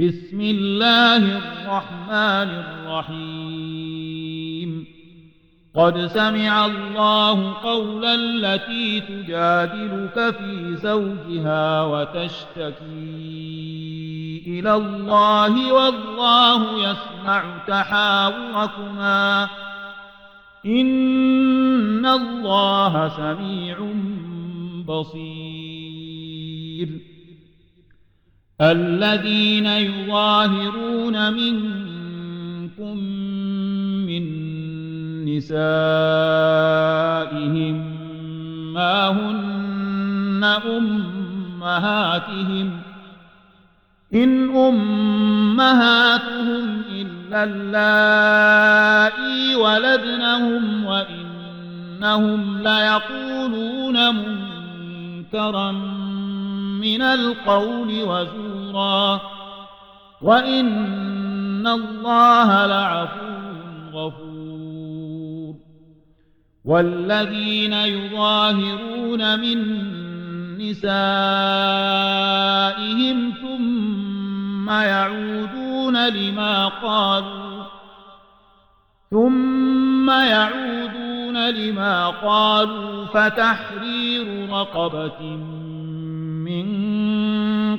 بسم الله الرحمن الرحيم. قد سمع الله قول التي تجادلك في زوجها وتشتكي إلى الله والله يسمع تحاوركما. إن الله سميع بصير. الذين يظاهرون منكم من نسائهم ما هن أمهاتهم إن أمهاتهم إلا اللائي ولدنهم وإنهم ليقولون منكرا من القول وزورا. وإن الله لعفو غفور. والذين يظاهرون من نسائهم ثم يعودون لما قالوا. ثم يعودون لما قالوا فتحرير رقبة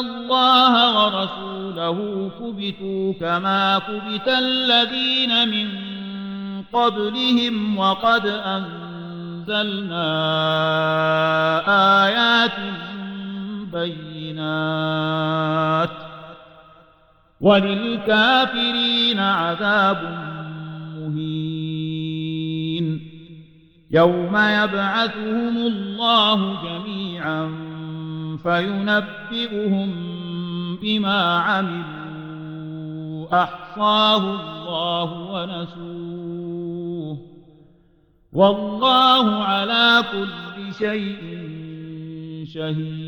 الله ورسوله كبتوا كما كبت الذين من قبلهم وقد أنزلنا آيات بينات وللكافرين عذاب مهين يوم يبعثهم الله جميعا فينبئهم بما عملوا. أحصاه الله ونسوه. والله على كل شيء شهيد.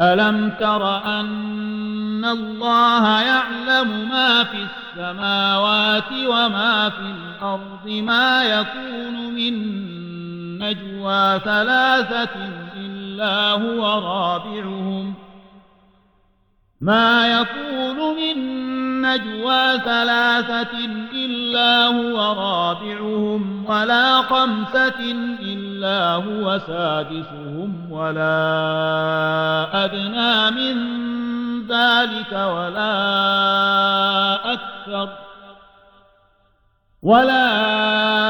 ألم تر أن الله يعلم ما في السماوات وما في الأرض ما يكون من نجوى ثلاثة إلا هو رابعهم. ما يكون من نجوى ثلاثة إلا هو رابعهم ولا خمسة إلا هو سادسهم ولا أدنى من ذلك ولا أكثر ولا من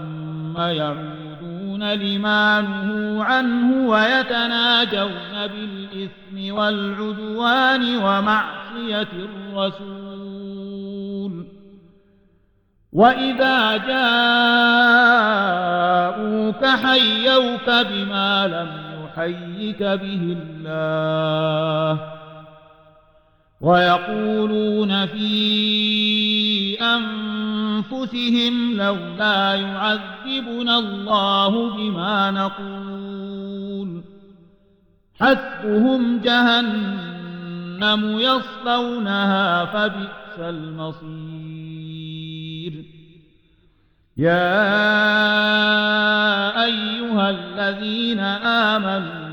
يعودون لما نهوا عنه ويتناجون بالإثم والعدوان ومعصية الرسول. وإذا جاءوك حيوك بما لم يحيك به الله. ويقولون في أنفسهم لولا يعذبنا الله بما نقول. حسبهم جهنم يصلونها فبئس المصير. يا أيها الذين آمنوا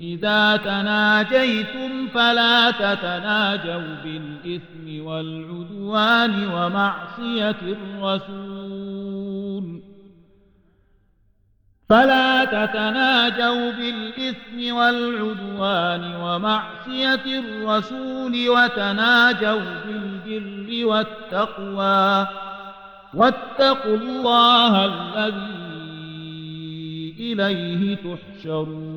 إذا تناجيتم فلا تتناجوا بالإثم والعدوان ومعصية الرسول. فلا تتناجوا بالإثم والعدوان ومعصية الرسول وتناجوا بالبر والتقوى. واتقوا الله الذي إليه تحشرون.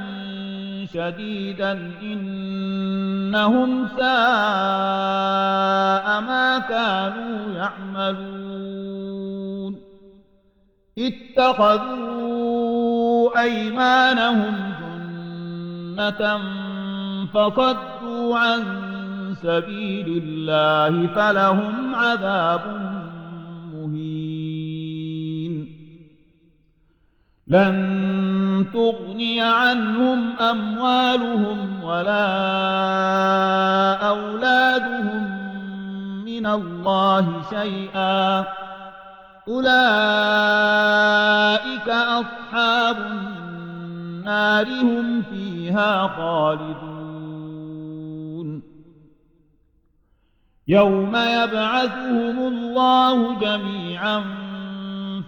شديدا إنهم ساء ما كانوا يعملون. اتخذوا أيمانهم جنة فصدوا عن سبيل الله فلهم عذاب مهين. لن تغني عنهم أموالهم ولا أولادهم من الله شيئا أولئك أصحاب النار هم فيها خالدون. يوم يبعثهم الله جميعا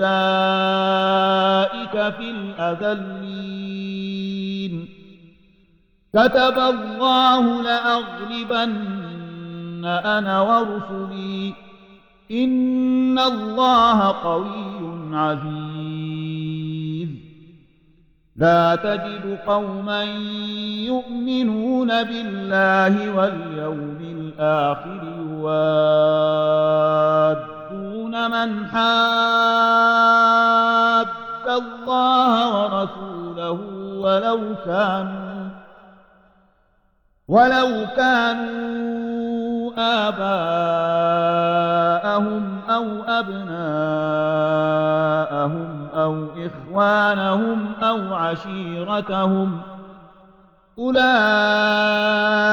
أولئك في الأذلين. كتب الله لأغلبن أنا ورسلي. إن الله قوي عزيز. لا تجد قوما يؤمنون بالله واليوم الآخر يوادون من حاد الله ورسوله ولو كانوا ولو كانوا آباءهم أو أبناءهم أو إخوانهم أو عشيرتهم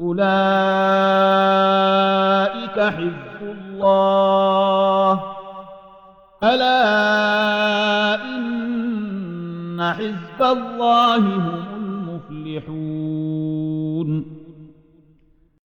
أولئك حزب الله. ألا إن حزب الله هم